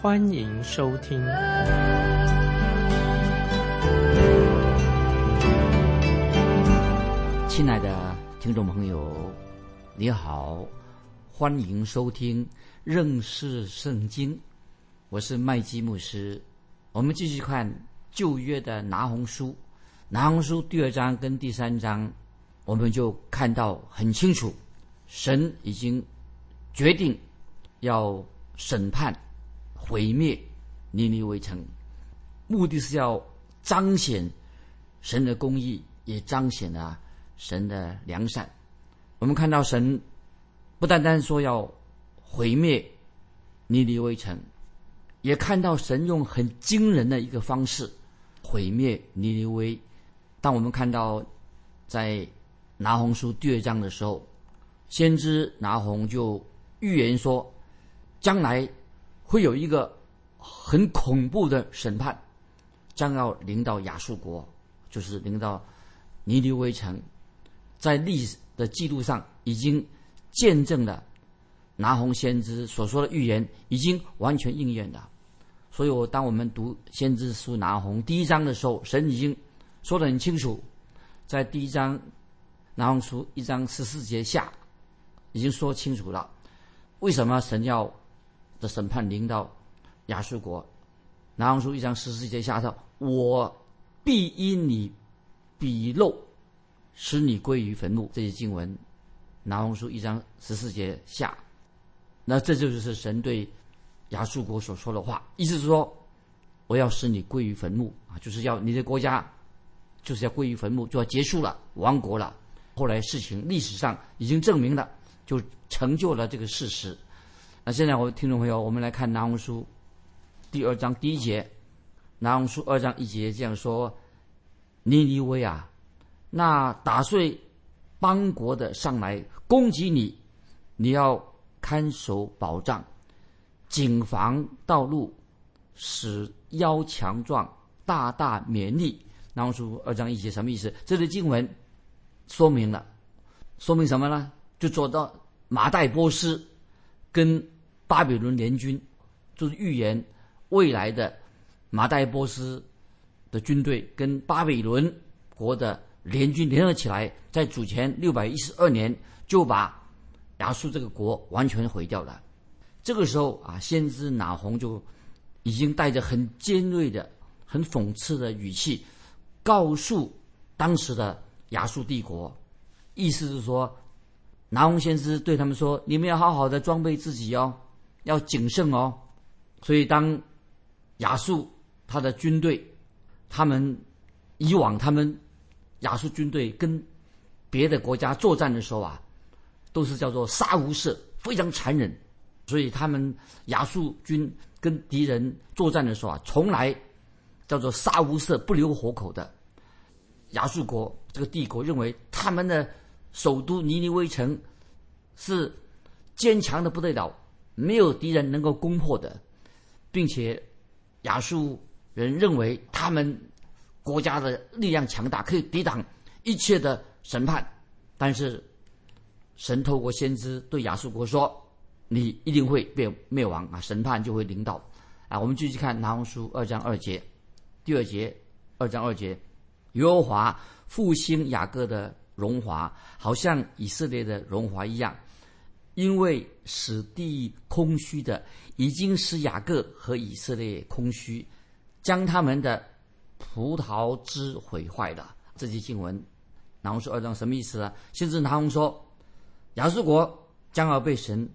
欢迎收听。亲爱的听众朋友，你好，欢迎收听认识圣经，我是麦基牧师。我们继续看旧约的拿红书。拿红书第二章跟第三章，我们就看到很清楚，神已经决定要审判、毁灭尼尼微城，目的是要彰显神的公义，也彰显了神的良善。我们看到神不单单说要毁灭尼尼微城，也看到神用很惊人的一个方式毁灭尼尼微。当我们看到在拿红书第二章的时候，先知拿红就预言说，将来会有一个很恐怖的审判，将要临到亚述国，就是临到尼尼微城，在历史的记录上已经见证了拿红先知所说的预言已经完全应验了。所以，我当我们读先知书拿红第一章的时候，神已经。说得很清楚，在第一章拿红书一章十四节下，已经说清楚了，为什么神要的审判临到亚述国？拿红书一章十四节下说：“我必因你鄙陋，使你归于坟墓。”这些经文，拿红书一章十四节下，那这就是神对亚述国所说的话，意思是说，我要使你归于坟墓啊，就是要你的国家。就是要归于坟墓，就要结束了，亡国了。后来事情历史上已经证明了，就成就了这个事实。那现在我听众朋友，我们来看拿红书第二章第一节，拿红书二章一节这样说：尼尼微啊，那打碎邦国的上来攻击你，你要看守保障，谨防道路，使腰强壮，大大勉励。拿红书二章一节什么意思？这里经文说明了，说明什么呢？就做到马代波斯跟巴比伦联军，就是预言未来的马代波斯的军队跟巴比伦国的联军联合起来，在主前六百一十二年就把亚述这个国完全毁掉了。这个时候啊，先知拿红就已经带着很尖锐的、很讽刺的语气。告诉当时的亚述帝国，意思是说，拿红先知对他们说：“你们要好好的装备自己哦，要谨慎哦。”所以，当亚述他的军队，他们以往他们亚述军队跟别的国家作战的时候啊，都是叫做杀无赦，非常残忍。所以，他们亚述军跟敌人作战的时候啊，从来叫做杀无赦，不留活口的。亚述国这个帝国认为他们的首都尼尼微城是坚强的不得了，没有敌人能够攻破的，并且亚述人认为他们国家的力量强大，可以抵挡一切的审判。但是神透过先知对亚述国说：“你一定会被灭亡啊，审判就会临到。”啊，我们继续看拿红书二章二节，第二节，二章二节。耶和华复兴雅各的荣华，好像以色列的荣华一样，因为使地空虚的，已经使雅各和以色列空虚，将他们的葡萄枝毁坏了。这些经文，拿红说二章什么意思呢？先知拿红说，亚述国将要被神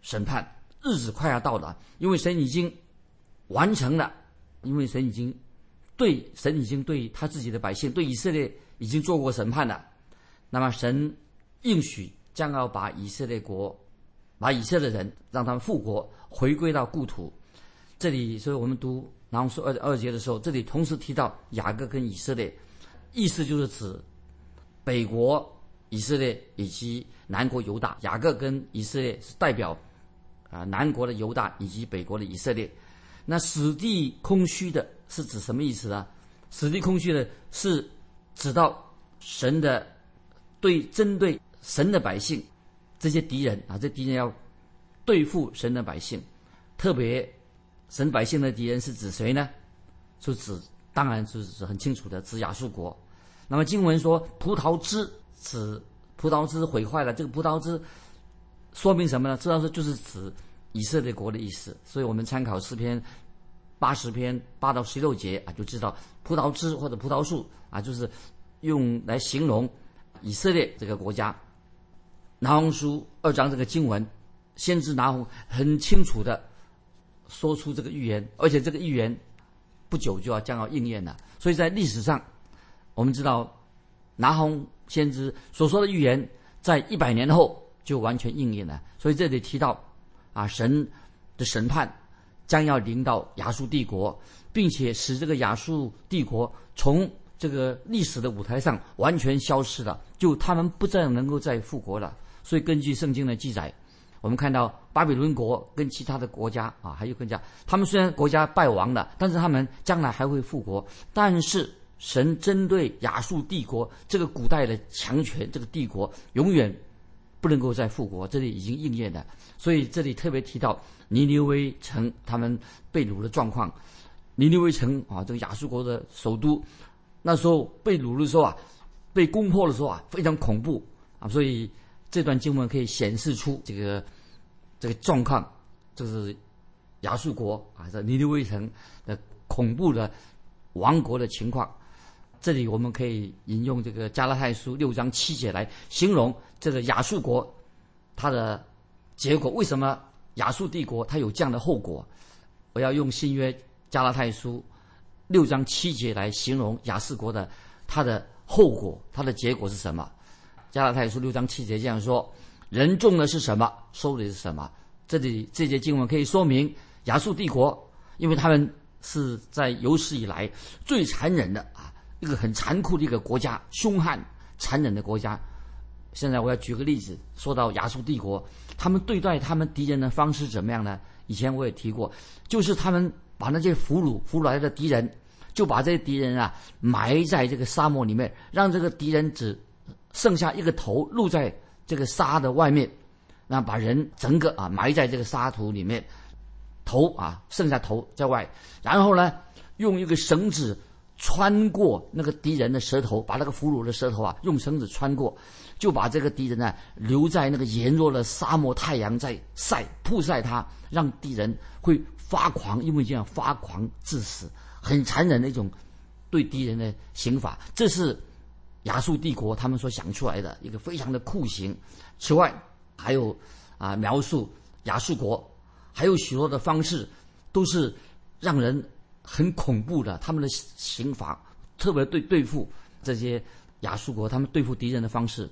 审判，日子快要到了，因为神已经完成了，因为神已经。对神已经对他自己的百姓，对以色列已经做过审判了。那么神应许将要把以色列国，把以色列人让他们复国，回归到故土。这里，所以我们读然后说二二节的时候，这里同时提到雅各跟以色列，意思就是指北国以色列以及南国犹大。雅各跟以色列是代表啊南国的犹大以及北国的以色列。那死地空虚的是指什么意思呢？死地空虚的是指到神的对针对神的百姓这些敌人啊，这敌人要对付神的百姓，特别。神百姓的敌人是指谁呢？就指，当然就是很清楚的，指亚述国。那么经文说葡萄枝指葡萄枝毁坏了，这个葡萄枝说明什么呢？知道说就是指以色列国的意思。所以我们参考诗篇八十篇八到十六节啊，就知道葡萄枝或者葡萄树啊，就是用来形容以色列这个国家。拿红书二章这个经文，先知拿红很清楚的。说出这个预言，而且这个预言不久就要将要应验了。所以在历史上，我们知道拿红先知所说的预言，在一百年后就完全应验了。所以这里提到啊，神的审判将要临到亚述帝国，并且使这个亚述帝国从这个历史的舞台上完全消失了，就他们不再能够再复国了。所以根据圣经的记载。我们看到巴比伦国跟其他的国家啊，还有更加，他们虽然国家败亡了，但是他们将来还会复国。但是神针对亚述帝国这个古代的强权，这个帝国永远不能够再复国，这里已经应验了。所以这里特别提到尼尼微城他们被掳的状况。尼尼微城啊，这个亚述国的首都，那时候被掳的时候啊，被攻破的时候啊，非常恐怖啊，所以。这段经文可以显示出这个这个状况，就是亚述国啊，这尼尼微城的恐怖的亡国的情况。这里我们可以引用这个加拉太书六章七节来形容这个亚述国它的结果。为什么亚述帝国它有这样的后果？我要用新约加拉太书六章七节来形容亚述国的它的后果，它的结果是什么？加拉太书六章七节这样说：“人种的是什么，收的是什么。”这里这节经文可以说明亚述帝国，因为他们是在有史以来最残忍的啊，一个很残酷的一个国家，凶悍、残忍的国家。现在我要举个例子，说到亚述帝国，他们对待他们敌人的方式怎么样呢？以前我也提过，就是他们把那些俘虏俘虏来的敌人，就把这些敌人啊埋在这个沙漠里面，让这个敌人只。剩下一个头露在这个沙的外面，那把人整个啊埋在这个沙土里面，头啊剩下头在外，然后呢用一个绳子穿过那个敌人的舌头，把那个俘虏的舌头啊用绳子穿过，就把这个敌人呢留在那个炎热的沙漠，太阳在晒曝晒他，让敌人会发狂，因为这样发狂致死，很残忍的一种对敌人的刑法，这是。亚述帝国他们所想出来的一个非常的酷刑，此外还有啊描述亚述国还有许多的方式，都是让人很恐怖的。他们的刑法特别对对付这些亚述国，他们对付敌人的方式，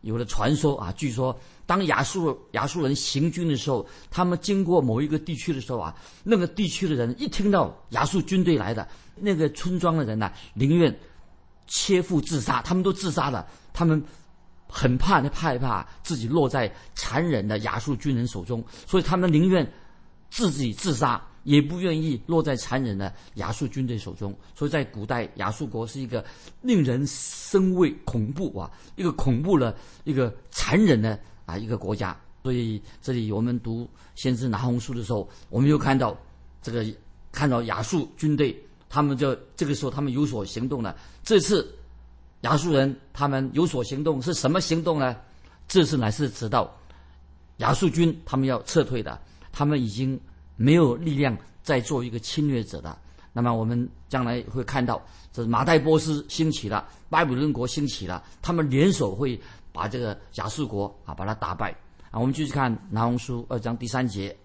有的传说啊，据说当亚述亚述人行军的时候，他们经过某一个地区的时候啊，那个地区的人一听到亚述军队来的，那个村庄的人呢，宁愿。切腹自杀，他们都自杀了。他们很怕，害怕自己落在残忍的亚述军人手中，所以他们宁愿自己自杀，也不愿意落在残忍的亚述军队手中。所以在古代，亚述国是一个令人生畏、恐怖啊，一个恐怖的、一个残忍的啊一个国家。所以这里我们读先知拿红书的时候，我们又看到这个看到亚述军队。他们就这个时候，他们有所行动了。这次亚述人他们有所行动是什么行动呢？这次乃是知道亚述军他们要撤退的，他们已经没有力量再做一个侵略者了。那么我们将来会看到，这是马代波斯兴起了，巴比伦国兴起了，他们联手会把这个亚述国啊把它打败啊。我们继续看拿红书二章第三节，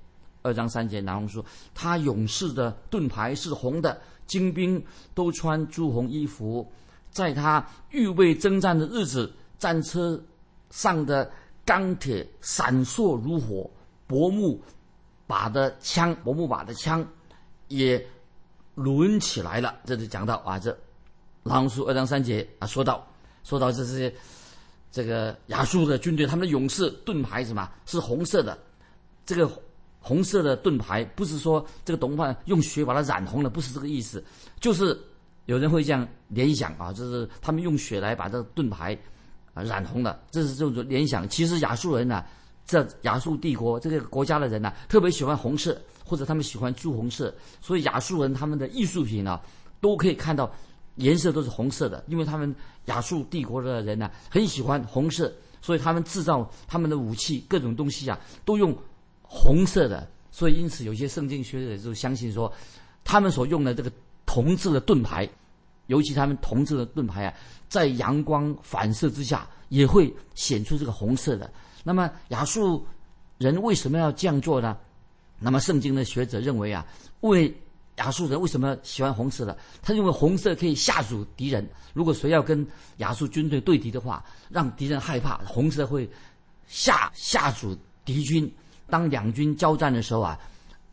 二章三节拿红书，他勇士的盾牌是红的。精兵都穿朱红衣服，在他预备征战的日子，战车上的钢铁闪烁如火，薄木把的枪，薄木把的枪也抡起来了。这就讲到啊，这狼叔二章三节啊，说到说到这些这个亚述的军队，他们的勇士盾牌什么是红色的？这个红色的盾牌不是说这个铜牌用血把它染红了，不是这个意思，就是有人会这样联想啊，就是他们用血来把这个盾牌啊染红了，这是这种联想。其实亚述人呢，这亚述帝国这个国家的人呢，特别喜欢红色，或者他们喜欢朱红色，所以亚述人他们的艺术品呢，都可以看到颜色都是红色的，因为他们亚述帝国的人呢，很喜欢红色，所以他们制造他们的武器各种东西啊，都用。红色的，所以因此有些圣经学者就相信说，他们所用的这个铜制的盾牌，尤其他们铜制的盾牌啊，在阳光反射之下也会显出这个红色的。那么亚述人为什么要这样做呢？那么圣经的学者认为啊，为亚述人为什么喜欢红色的？他认为红色可以吓阻敌人。如果谁要跟亚述军队对敌的话，让敌人害怕，红色会吓吓阻敌军。当两军交战的时候啊，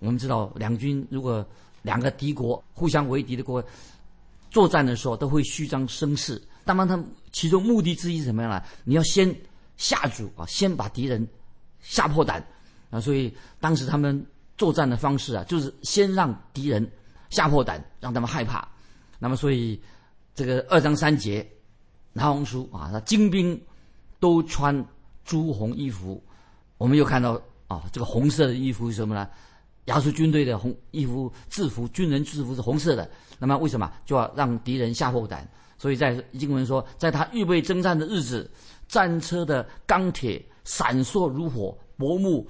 我们知道两军如果两个敌国互相为敌的国作战的时候，都会虚张声势。当然，他其中目的之一是什么样呢？你要先吓阻啊，先把敌人吓破胆啊。所以当时他们作战的方式啊，就是先让敌人吓破胆，让他们害怕。那么，所以这个二章三节，拿红书啊，他精兵都穿朱红衣服，我们又看到。啊，这个红色的衣服是什么呢？亚述军队的红衣服制服，军人制服是红色的。那么为什么就要让敌人吓破胆？所以在经文说，在他预备征战的日子，战车的钢铁闪烁如火，薄木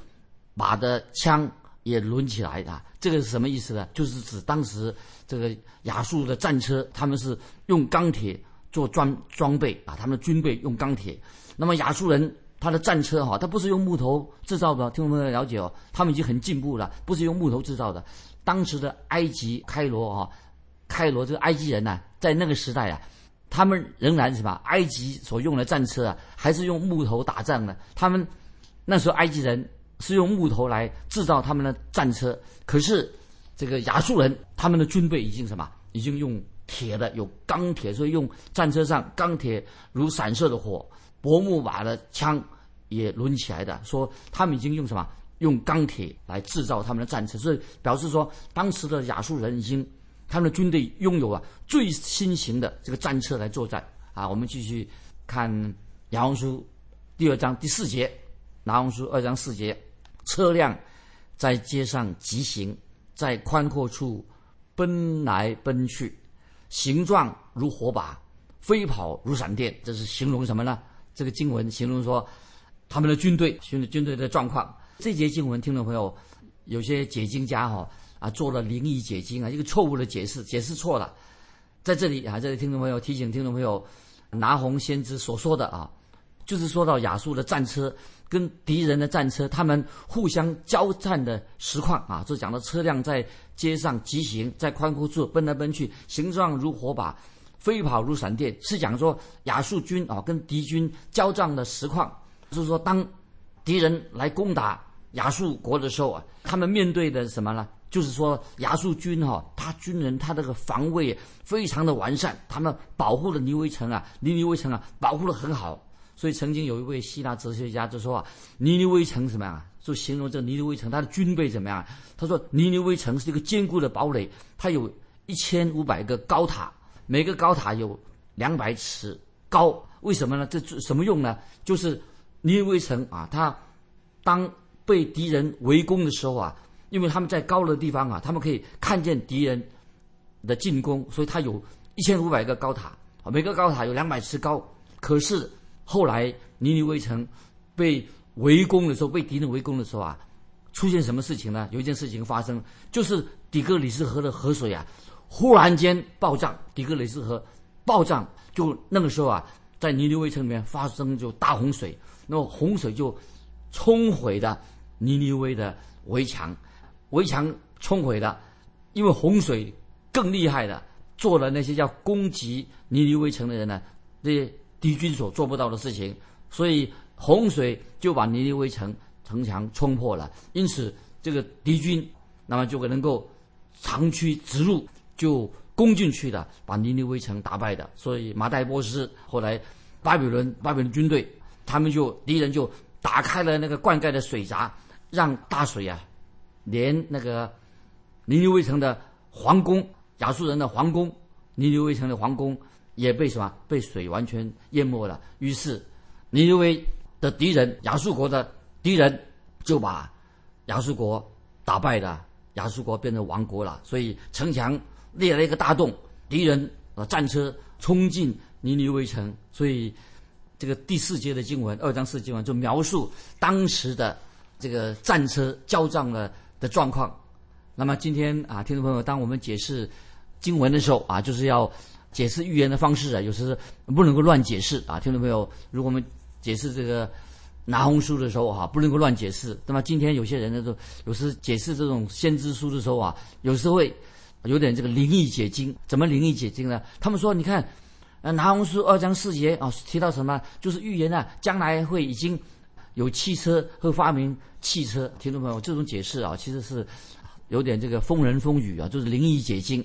马的枪也抡起来啊！这个是什么意思呢？就是指当时这个亚述的战车，他们是用钢铁做装装备啊，他们的军备用钢铁。那么亚述人。他的战车哈，他不是用木头制造的，听众朋友了解哦，他们已经很进步了，不是用木头制造的。当时的埃及开罗哈，开罗这个埃及人呢，在那个时代啊，他们仍然什么？埃及所用的战车啊，还是用木头打仗的。他们那时候埃及人是用木头来制造他们的战车，可是这个亚述人他们的军队已经什么？已经用铁的，有钢铁，所以用战车上钢铁如闪射的火，薄木瓦的枪。也抡起来的，说他们已经用什么？用钢铁来制造他们的战车，所以表示说，当时的亚述人已经，他们的军队拥有啊最新型的这个战车来作战啊。我们继续看《亚红书》第二章第四节，《亚红书》二章四节，车辆在街上疾行，在宽阔处奔来奔去，形状如火把，飞跑如闪电。这是形容什么呢？这个经文形容说。他们的军队，军军队的状况。这节经文，听众朋友，有些解经家哈啊做了灵异解经啊，一个错误的解释，解释错了。在这里啊，这里听众朋友提醒听众朋友，拿红先知所说的啊，就是说到亚述的战车跟敌人的战车，他们互相交战的实况啊，就讲到车辆在街上疾行，在宽阔处奔来奔去，形状如火把，飞跑如闪电，是讲说亚述军啊跟敌军交战的实况。就是说，当敌人来攻打亚述国的时候啊，他们面对的什么呢？就是说，亚述军哈，他军人他这个防卫非常的完善，他们保护了尼维城啊，尼尼微城啊，保护的很好。所以曾经有一位希腊哲学家就说啊，尼尼微城怎么样啊？就形容这尼尼微城，它的军备怎么样？他说，尼尼微城是一个坚固的堡垒，它有一千五百个高塔，每个高塔有两百尺高。为什么呢？这什么用呢？就是。尼尼微城啊，他当被敌人围攻的时候啊，因为他们在高的地方啊，他们可以看见敌人的进攻，所以他有一千五百个高塔，每个高塔有两百尺高。可是后来尼尼微城被围攻的时候，被敌人围攻的时候啊，出现什么事情呢？有一件事情发生，就是底格里斯河的河水啊，忽然间暴涨，底格里斯河暴涨，就那个时候啊，在尼尼微城里面发生就大洪水。那么洪水就冲毁了尼尼微的围墙，围墙冲毁了，因为洪水更厉害的做了那些要攻击尼尼微城的人呢，这些敌军所做不到的事情，所以洪水就把尼尼微城城墙冲破了。因此，这个敌军那么就能够长驱直入，就攻进去的，把尼尼微城打败的。所以马代波斯后来巴比伦巴比伦军队，他们就敌人就打开了那个灌溉的水闸，让大水啊，连那个尼尼微城的皇宫亚述人的皇宫尼尼微城的皇宫也被什么被水完全淹没了。于是尼尼微的敌人亚述国的敌人就把亚述国打败了。亚述国变成王国了，所以城墙裂了一个大洞，敌人啊战车冲进尼尼微城，所以这个第四节的经文，二章四经文就描述当时的这个战车交战了的状况。那么今天啊，听众朋友，当我们解释经文的时候啊，就是要解释预言的方式啊，有时不能够乱解释啊。听众朋友，如果我们解释这个。拿红书的时候哈，不能够乱解释。那么今天有些人呢，就有时解释这种先知书的时候啊，有时会有点这个灵异解经。怎么灵异解经呢？他们说，你看，呃，拿红书二章四节啊，提到什么？就是预言啊，将来会已经有汽车会发明汽车。听众朋友，这种解释啊，其实是有点这个风人风语啊，就是灵异解经。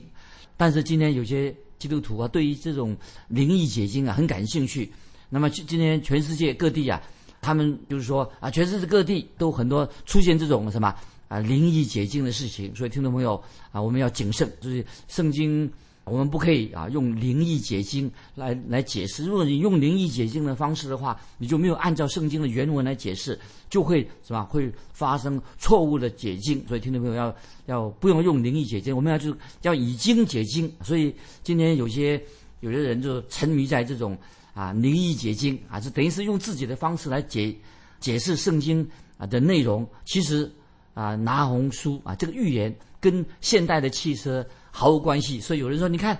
但是今天有些基督徒啊，对于这种灵异解经啊很感兴趣。那么今今天全世界各地啊。他们就是说啊，全世界各地都很多出现这种什么啊灵异解经的事情，所以听众朋友啊，我们要谨慎，就是圣经我们不可以啊用灵异解经来来解释。如果你用灵异解经的方式的话，你就没有按照圣经的原文来解释，就会什么会发生错误的解经。所以听众朋友要要不用用灵异解经，我们要就要以经解经。所以今天有些有些人就沉迷在这种。啊，灵异解经啊，是等于是用自己的方式来解解释圣经啊的内容。其实啊，拿红书啊，这个预言跟现代的汽车毫无关系。所以有人说，你看，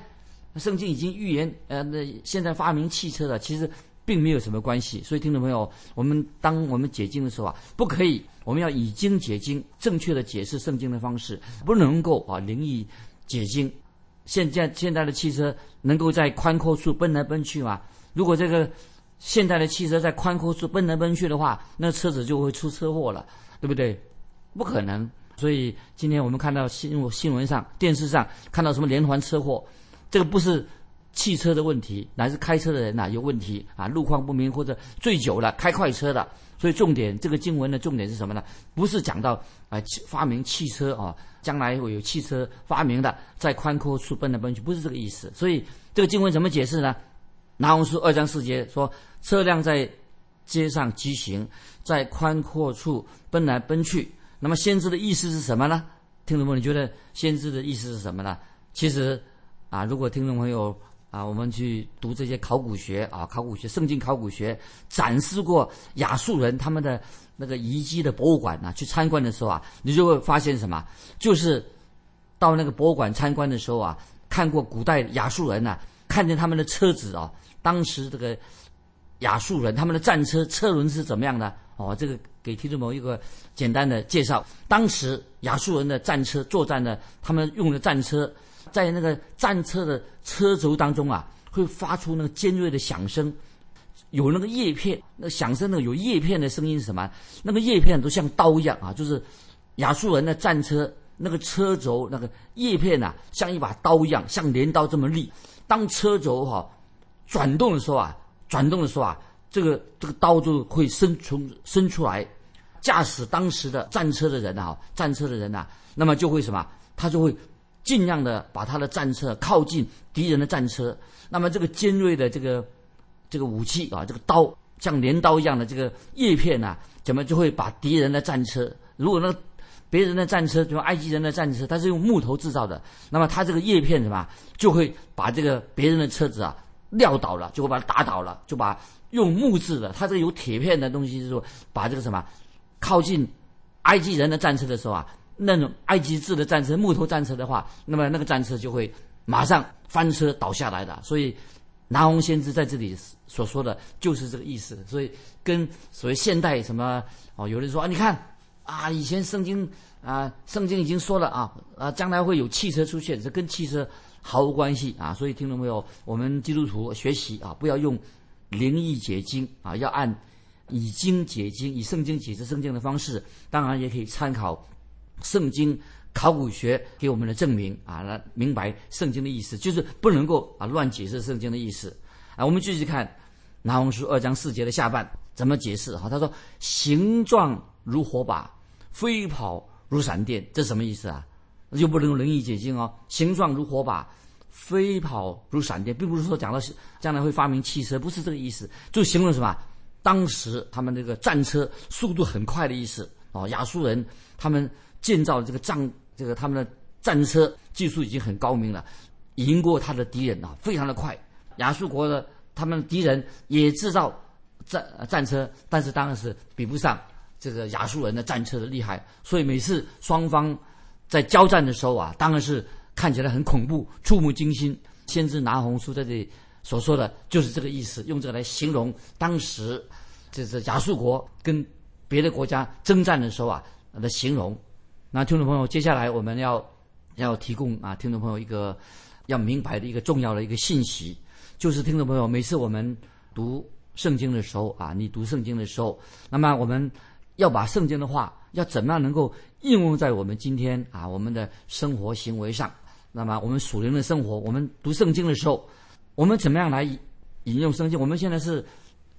圣经已经预言，呃，那现在发明汽车了，其实并没有什么关系。所以听众朋友，我们当我们解经的时候啊，不可以，我们要以经解经，正确的解释圣经的方式，不能够啊灵异解经。现在现在的汽车能够在宽阔处奔来奔去吗？如果这个现代的汽车在宽阔处奔来奔去的话，那车子就会出车祸了，对不对？不可能。所以今天我们看到新新闻上、电视上看到什么连环车祸，这个不是汽车的问题，乃是开车的人呐有问题啊，路况不明或者醉酒了开快车的。所以重点，这个经文的重点是什么呢？不是讲到啊发明汽车啊，将来会有汽车发明的，在宽阔处奔来奔去，不是这个意思。所以这个经文怎么解释呢？拿红书二章四节说，车辆在街上疾行，在宽阔处奔来奔去。那么先知的意思是什么呢？听众朋友，你觉得先知的意思是什么呢？其实，啊，如果听众朋友啊，我们去读这些考古学啊，考古学、圣经考古学展示过亚述人他们的那个遗迹的博物馆啊，去参观的时候啊，你就会发现什么？就是到那个博物馆参观的时候啊，看过古代亚述人呐，看见他们的车子啊。当时这个亚述人他们的战车车轮是怎么样的？哦，这个给听众朋友一个简单的介绍。当时亚述人的战车作战的，他们用的战车，在那个战车的车轴当中啊，会发出那个尖锐的响声，有那个叶片，那响声呢有叶片的声音是什么？那个叶片都像刀一样啊，就是亚述人的战车那个车轴那个叶片呐，像一把刀一样，像镰刀这么利。当车轴哈。转动的时候啊，转动的时候啊，这个这个刀就会伸出伸出来，驾驶当时的战车的人啊，战车的人呐，那么就会什么？他就会尽量的把他的战车靠近敌人的战车，那么这个尖锐的这个这个武器啊，这个刀像镰刀一样的这个叶片呐，怎么就会把敌人的战车？如果那别人的战车，就埃及人的战车，它是用木头制造的，那么它这个叶片什么，就会把这个别人的车子啊。撂倒了，就会把它打倒了，就把用木质的，它这个有铁片的东西，就是说把这个什么靠近埃及人的战车的时候啊，那种埃及制的战车、木头战车的话，那么那个战车就会马上翻车倒下来的。所以拿红先知在这里所说的就是这个意思。所以跟所谓现代什么哦，有人说啊，你看啊，以前圣经啊，圣经已经说了啊啊，将来会有汽车出现，这跟汽车。毫无关系啊！所以听众朋友，我们基督徒学习啊，不要用灵异解经啊，要按以经解经，以圣经解释圣经的方式。当然也可以参考圣经考古学给我们的证明啊，来明白圣经的意思，就是不能够啊乱解释圣经的意思啊。我们继续看拿红书二章四节的下半怎么解释哈？他说：“形状如火把，飞跑如闪电。”这什么意思啊？又不能用灵异解禁哦。形状如火把，飞跑如闪电，并不是说讲到将来会发明汽车，不是这个意思，就形容什么？当时他们这个战车速度很快的意思哦。亚述人他们建造这个战这个他们的战车技术已经很高明了，赢过他的敌人啊，非常的快。亚述国的他们敌人也制造战战车，但是当然是比不上这个亚述人的战车的厉害。所以每次双方在交战的时候啊，当然是看起来很恐怖、触目惊心。先知拿红书在这里所说的就是这个意思，用这个来形容当时这是亚述国跟别的国家征战的时候啊的形容。那听众朋友，接下来我们要要提供啊，听众朋友一个要明白的一个重要的一个信息，就是听众朋友，每次我们读圣经的时候啊，你读圣经的时候，那么我们要把圣经的话要怎么样能够应用在我们今天啊我们的生活行为上？那么我们属灵的生活，我们读圣经的时候，我们怎么样来引用圣经？我们现在是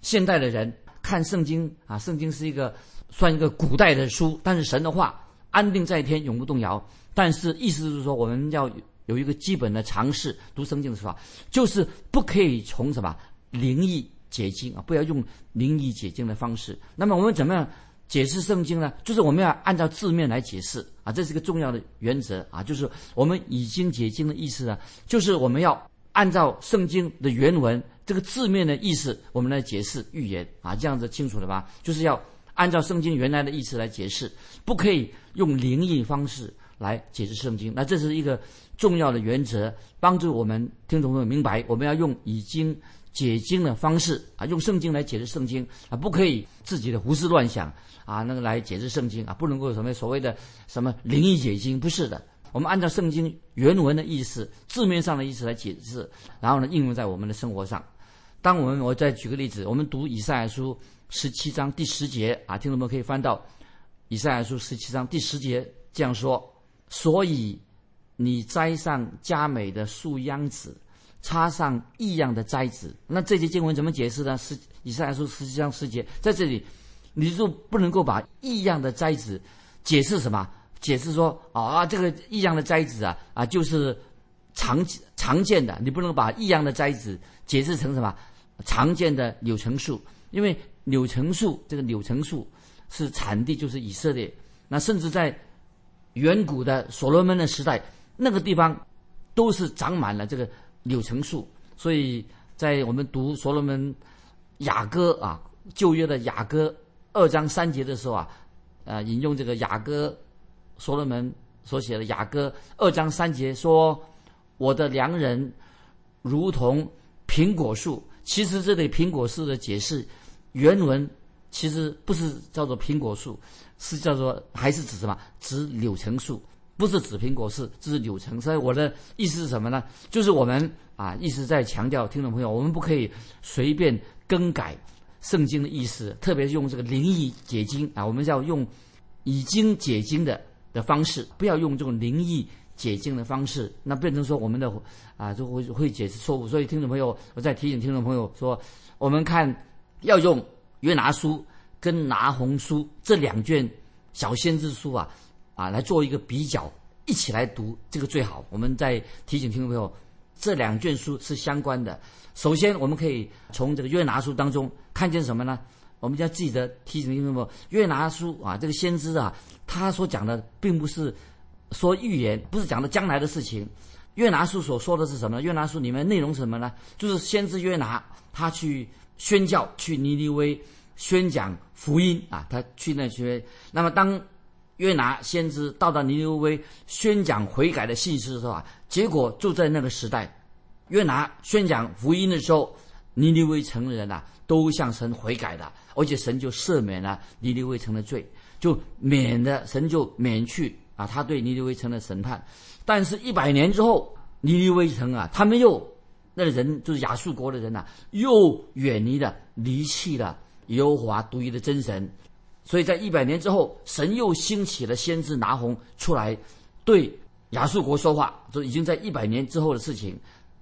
现代的人看圣经啊，圣经是一个算一个古代的书，但是神的话。安定在天，永不动摇。但是意思就是说，我们要有一个基本的常识，读圣经的时候，就是不可以从什么灵异解经啊，不要用灵异解经的方式。那么我们怎么样解释圣经呢？就是我们要按照字面来解释啊，这是一个重要的原则啊。就是我们已经解经的意思呢，就是我们要按照圣经的原文这个字面的意思，我们来解释预言啊，这样子清楚了吧？就是要。按照圣经原来的意思来解释，不可以用灵异方式来解释圣经。那这是一个重要的原则，帮助我们听众朋友明白，我们要用已经解经的方式啊，用圣经来解释圣经啊，不可以自己的胡思乱想啊，那个来解释圣经啊，不能够有什么所谓的什么灵异解经，不是的。我们按照圣经原文的意思、字面上的意思来解释，然后呢，应用在我们的生活上。当我们我再举个例子，我们读以赛亚书。十七章第十节啊，听众们可以翻到以赛亚书十七章第十节这样说：所以你栽上佳美的树秧子，插上异样的栽子。那这节经文怎么解释呢？是以赛亚书十七章十节在这里，你就不能够把异样的栽子解释什么？解释说啊，这个异样的栽子啊啊，就是常常见的。你不能把异样的栽子解释成什么常见的柳橙树，因为。柳橙树，这个柳橙树是产地就是以色列。那甚至在远古的所罗门的时代，那个地方都是长满了这个柳橙树。所以在我们读所罗门雅歌啊，旧约的雅歌二章三节的时候啊，呃，引用这个雅歌所罗门所写的雅歌二章三节说：“我的良人如同苹果树。”其实这里苹果树的解释。原文其实不是叫做苹果树，是叫做还是指什么？指柳橙树，不是紫苹果是，这是柳橙。所以我的意思是什么呢？就是我们啊一直在强调，听众朋友，我们不可以随便更改圣经的意思，特别是用这个灵异解经啊，我们要用已经解经的的方式，不要用这种灵异解经的方式，那变成说我们的啊就会会解释错误。所以听众朋友，我再提醒听众朋友说，我们看。要用约拿书跟拿红书这两卷小先知书啊，啊来做一个比较，一起来读这个最好。我们在提醒听众朋友，这两卷书是相关的。首先，我们可以从这个约拿书当中看见什么呢？我们要记得提醒听众朋友，约拿书啊，这个先知啊，他所讲的并不是说预言，不是讲的将来的事情。约拿书所说的是什么呢？约拿书里面内容是什么呢？就是先知约拿他去。宣教去尼尼微宣讲福音啊，他去那些。那么当约拿先知到达尼尼微宣讲悔改的信息的时候啊，结果就在那个时代，约拿宣讲福音的时候，尼尼微城的人呐都向神悔改了，而且神就赦免了尼尼微城的罪，就免的神就免去啊他对尼尼微城的审判。但是，一百年之后，尼尼微城啊，他们又。那人就是亚述国的人呐，又远离了、离弃了耶和华独一的真神，所以在一百年之后，神又兴起了先知拿红出来，对亚述国说话，这已经在一百年之后的事情。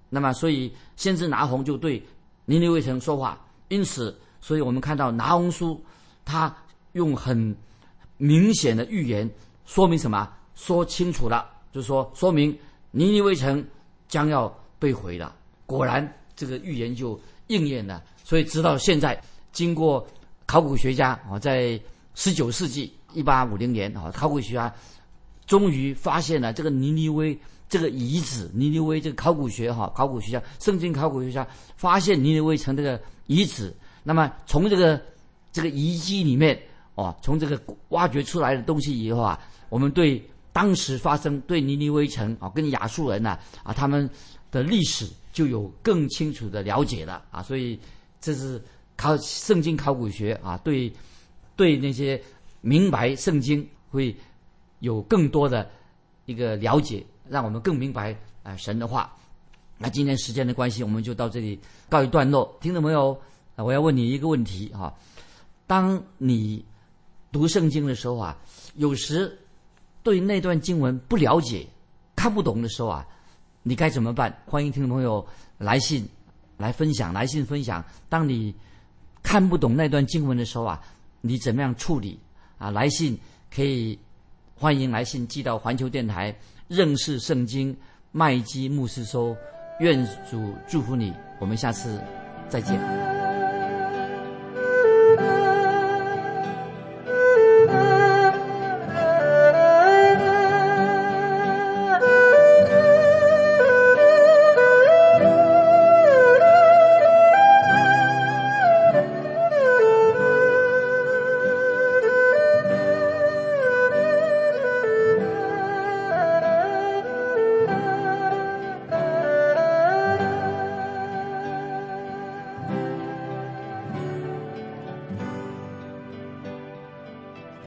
那么，所以先知拿红就对尼尼微城说话。因此，所以我们看到拿红书，他用很明显的预言说明什么？说清楚了，就是说说明尼尼微城将要被毁了。果然，这个预言就应验了。所以，直到现在，经过考古学家啊，在十九世纪一八五零年啊，考古学家终于发现了这个尼尼微。这个遗址，尼尼微这个考古学哈，考古学家、圣经考古学家发现尼尼微城这个遗址。那么从这个这个遗迹里面哦，从这个挖掘出来的东西以后啊，我们对当时发生对尼尼微城啊跟亚述人呐啊他们的历史就有更清楚的了解了啊。所以这是考圣经考古学啊，对对那些明白圣经会有更多的一个了解。让我们更明白啊神的话。那今天时间的关系，我们就到这里告一段落。听众朋友，我要问你一个问题哈：当你读圣经的时候啊，有时对那段经文不了解、看不懂的时候啊，你该怎么办？欢迎听众朋友来信来分享，来信分享。当你看不懂那段经文的时候啊，你怎么样处理啊？来信可以欢迎来信寄到环球电台。认识圣经，麦基牧师说：“愿主祝福你，我们下次再见。”